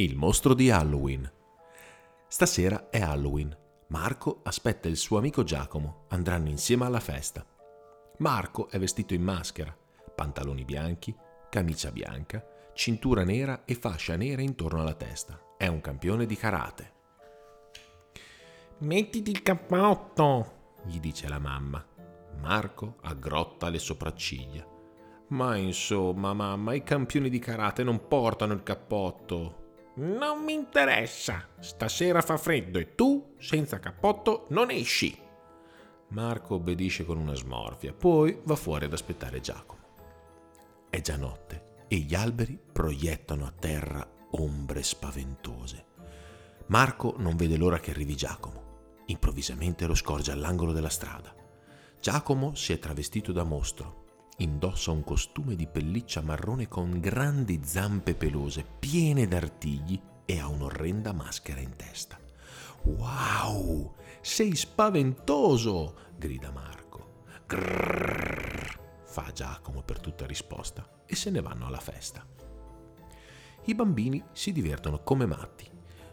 Il mostro di Halloween. Stasera è Halloween. Marco aspetta il suo amico Giacomo. Andranno insieme alla festa. Marco è vestito in maschera, pantaloni bianchi, camicia bianca, cintura nera e fascia nera intorno alla testa. È un campione di karate. Mettiti il cappotto, gli dice la mamma. Marco aggrotta le sopracciglia. Ma insomma, mamma, i campioni di karate non portano il cappotto. Non mi interessa. Stasera fa freddo e tu, senza cappotto, non esci. Marco obbedisce con una smorfia, poi va fuori ad aspettare Giacomo. È già notte e gli alberi proiettano a terra ombre spaventose. Marco non vede l'ora che arrivi Giacomo. Improvvisamente lo scorge all'angolo della strada. Giacomo si è travestito da mostro Indossa un costume di pelliccia marrone con grandi zampe pelose, piene d'artigli e ha un'orrenda maschera in testa. Wow, sei spaventoso! grida Marco. Grrr, fa Giacomo per tutta risposta e se ne vanno alla festa. I bambini si divertono come matti,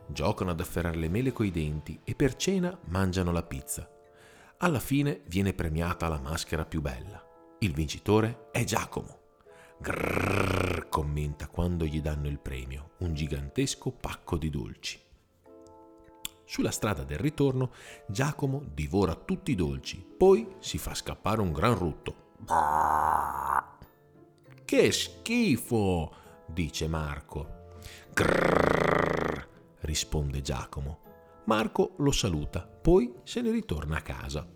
giocano ad afferrare le mele coi denti e per cena mangiano la pizza. Alla fine viene premiata la maschera più bella. Il vincitore è Giacomo. Grrr, commenta quando gli danno il premio, un gigantesco pacco di dolci. Sulla strada del ritorno, Giacomo divora tutti i dolci, poi si fa scappare un gran rutto. Che schifo! dice Marco. Grrr, risponde Giacomo. Marco lo saluta, poi se ne ritorna a casa.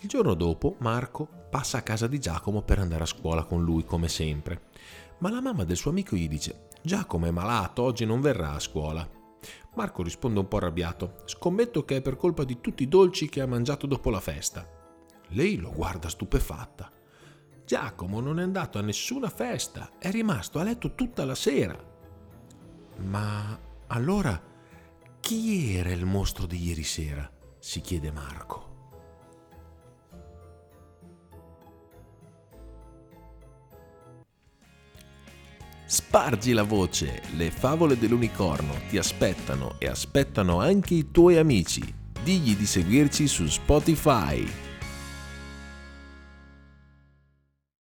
Il giorno dopo Marco passa a casa di Giacomo per andare a scuola con lui come sempre, ma la mamma del suo amico gli dice Giacomo è malato, oggi non verrà a scuola. Marco risponde un po' arrabbiato, scommetto che è per colpa di tutti i dolci che ha mangiato dopo la festa. Lei lo guarda stupefatta. Giacomo non è andato a nessuna festa, è rimasto a letto tutta la sera. Ma allora chi era il mostro di ieri sera? si chiede Marco. Spargi la voce, le favole dell'unicorno ti aspettano e aspettano anche i tuoi amici. Digli di seguirci su Spotify.